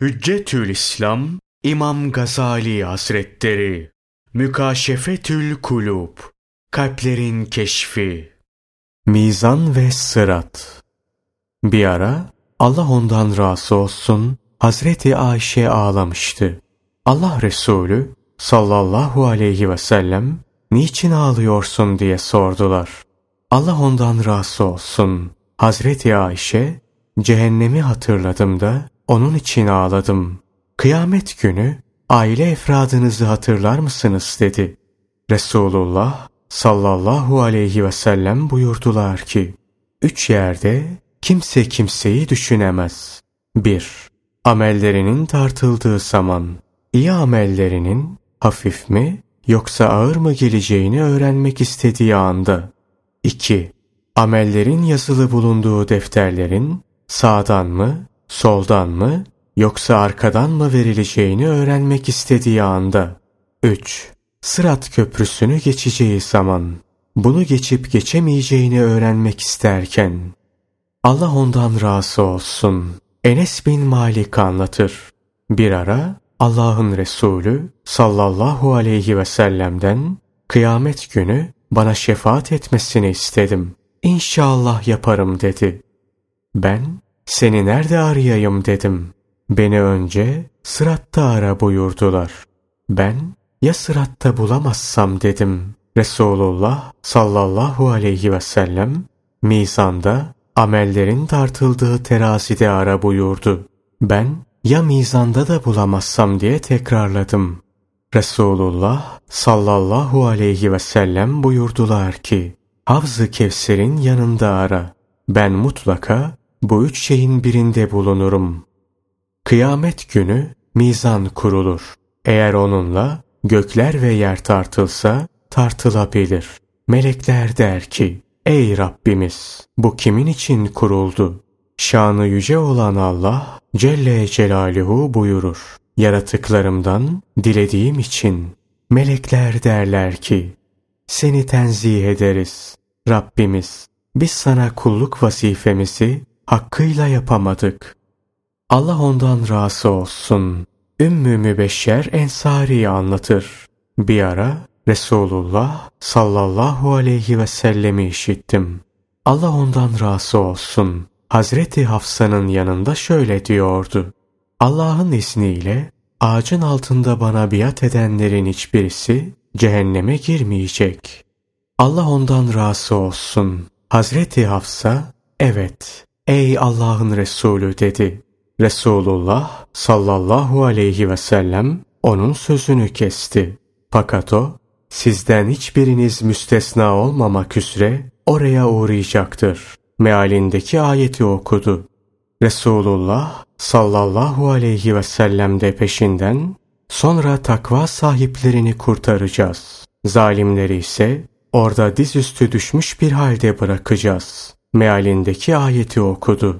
Hüccetül İslam İmam Gazali Hazretleri Mükaşefetül Kulub Kalplerin Keşfi Mizan ve Sırat Bir ara Allah ondan razı olsun Hazreti Ayşe ağlamıştı. Allah Resulü sallallahu aleyhi ve sellem niçin ağlıyorsun diye sordular. Allah ondan razı olsun. Hazreti Ayşe cehennemi hatırladım da onun için ağladım. Kıyamet günü aile efradınızı hatırlar mısınız dedi. Resulullah sallallahu aleyhi ve sellem buyurdular ki, üç yerde kimse kimseyi düşünemez. 1. Amellerinin tartıldığı zaman, iyi amellerinin hafif mi yoksa ağır mı geleceğini öğrenmek istediği anda. 2. Amellerin yazılı bulunduğu defterlerin sağdan mı soldan mı yoksa arkadan mı verileceğini öğrenmek istediği anda. 3. Sırat köprüsünü geçeceği zaman bunu geçip geçemeyeceğini öğrenmek isterken Allah ondan razı olsun. Enes bin Malik anlatır. Bir ara Allah'ın Resulü sallallahu aleyhi ve sellem'den kıyamet günü bana şefaat etmesini istedim. İnşallah yaparım dedi. Ben seni nerede arayayım dedim. Beni önce sıratta ara buyurdular. Ben ya sıratta bulamazsam dedim. Resulullah sallallahu aleyhi ve sellem mizanda amellerin tartıldığı terazide ara buyurdu. Ben ya mizanda da bulamazsam diye tekrarladım. Resulullah sallallahu aleyhi ve sellem buyurdular ki Havz-ı Kevser'in yanında ara. Ben mutlaka bu üç şeyin birinde bulunurum. Kıyamet günü mizan kurulur. Eğer onunla gökler ve yer tartılsa tartılabilir. Melekler der ki, Ey Rabbimiz! Bu kimin için kuruldu? Şanı yüce olan Allah Celle Celaluhu buyurur. Yaratıklarımdan dilediğim için melekler derler ki, seni tenzih ederiz. Rabbimiz, biz sana kulluk vazifemizi hakkıyla yapamadık. Allah ondan razı olsun. Ümmü Mübeşşer Ensari'yi anlatır. Bir ara Resulullah sallallahu aleyhi ve sellemi işittim. Allah ondan razı olsun. Hazreti Hafsa'nın yanında şöyle diyordu. Allah'ın izniyle ağacın altında bana biat edenlerin hiçbirisi cehenneme girmeyecek. Allah ondan razı olsun. Hazreti Hafsa, evet Ey Allah'ın Resulü dedi. Resulullah sallallahu aleyhi ve sellem onun sözünü kesti. Fakat o sizden hiçbiriniz müstesna olmamak üzere oraya uğrayacaktır. Mealindeki ayeti okudu. Resulullah sallallahu aleyhi ve sellem de peşinden sonra takva sahiplerini kurtaracağız. Zalimleri ise orada dizüstü düşmüş bir halde bırakacağız mealindeki ayeti okudu.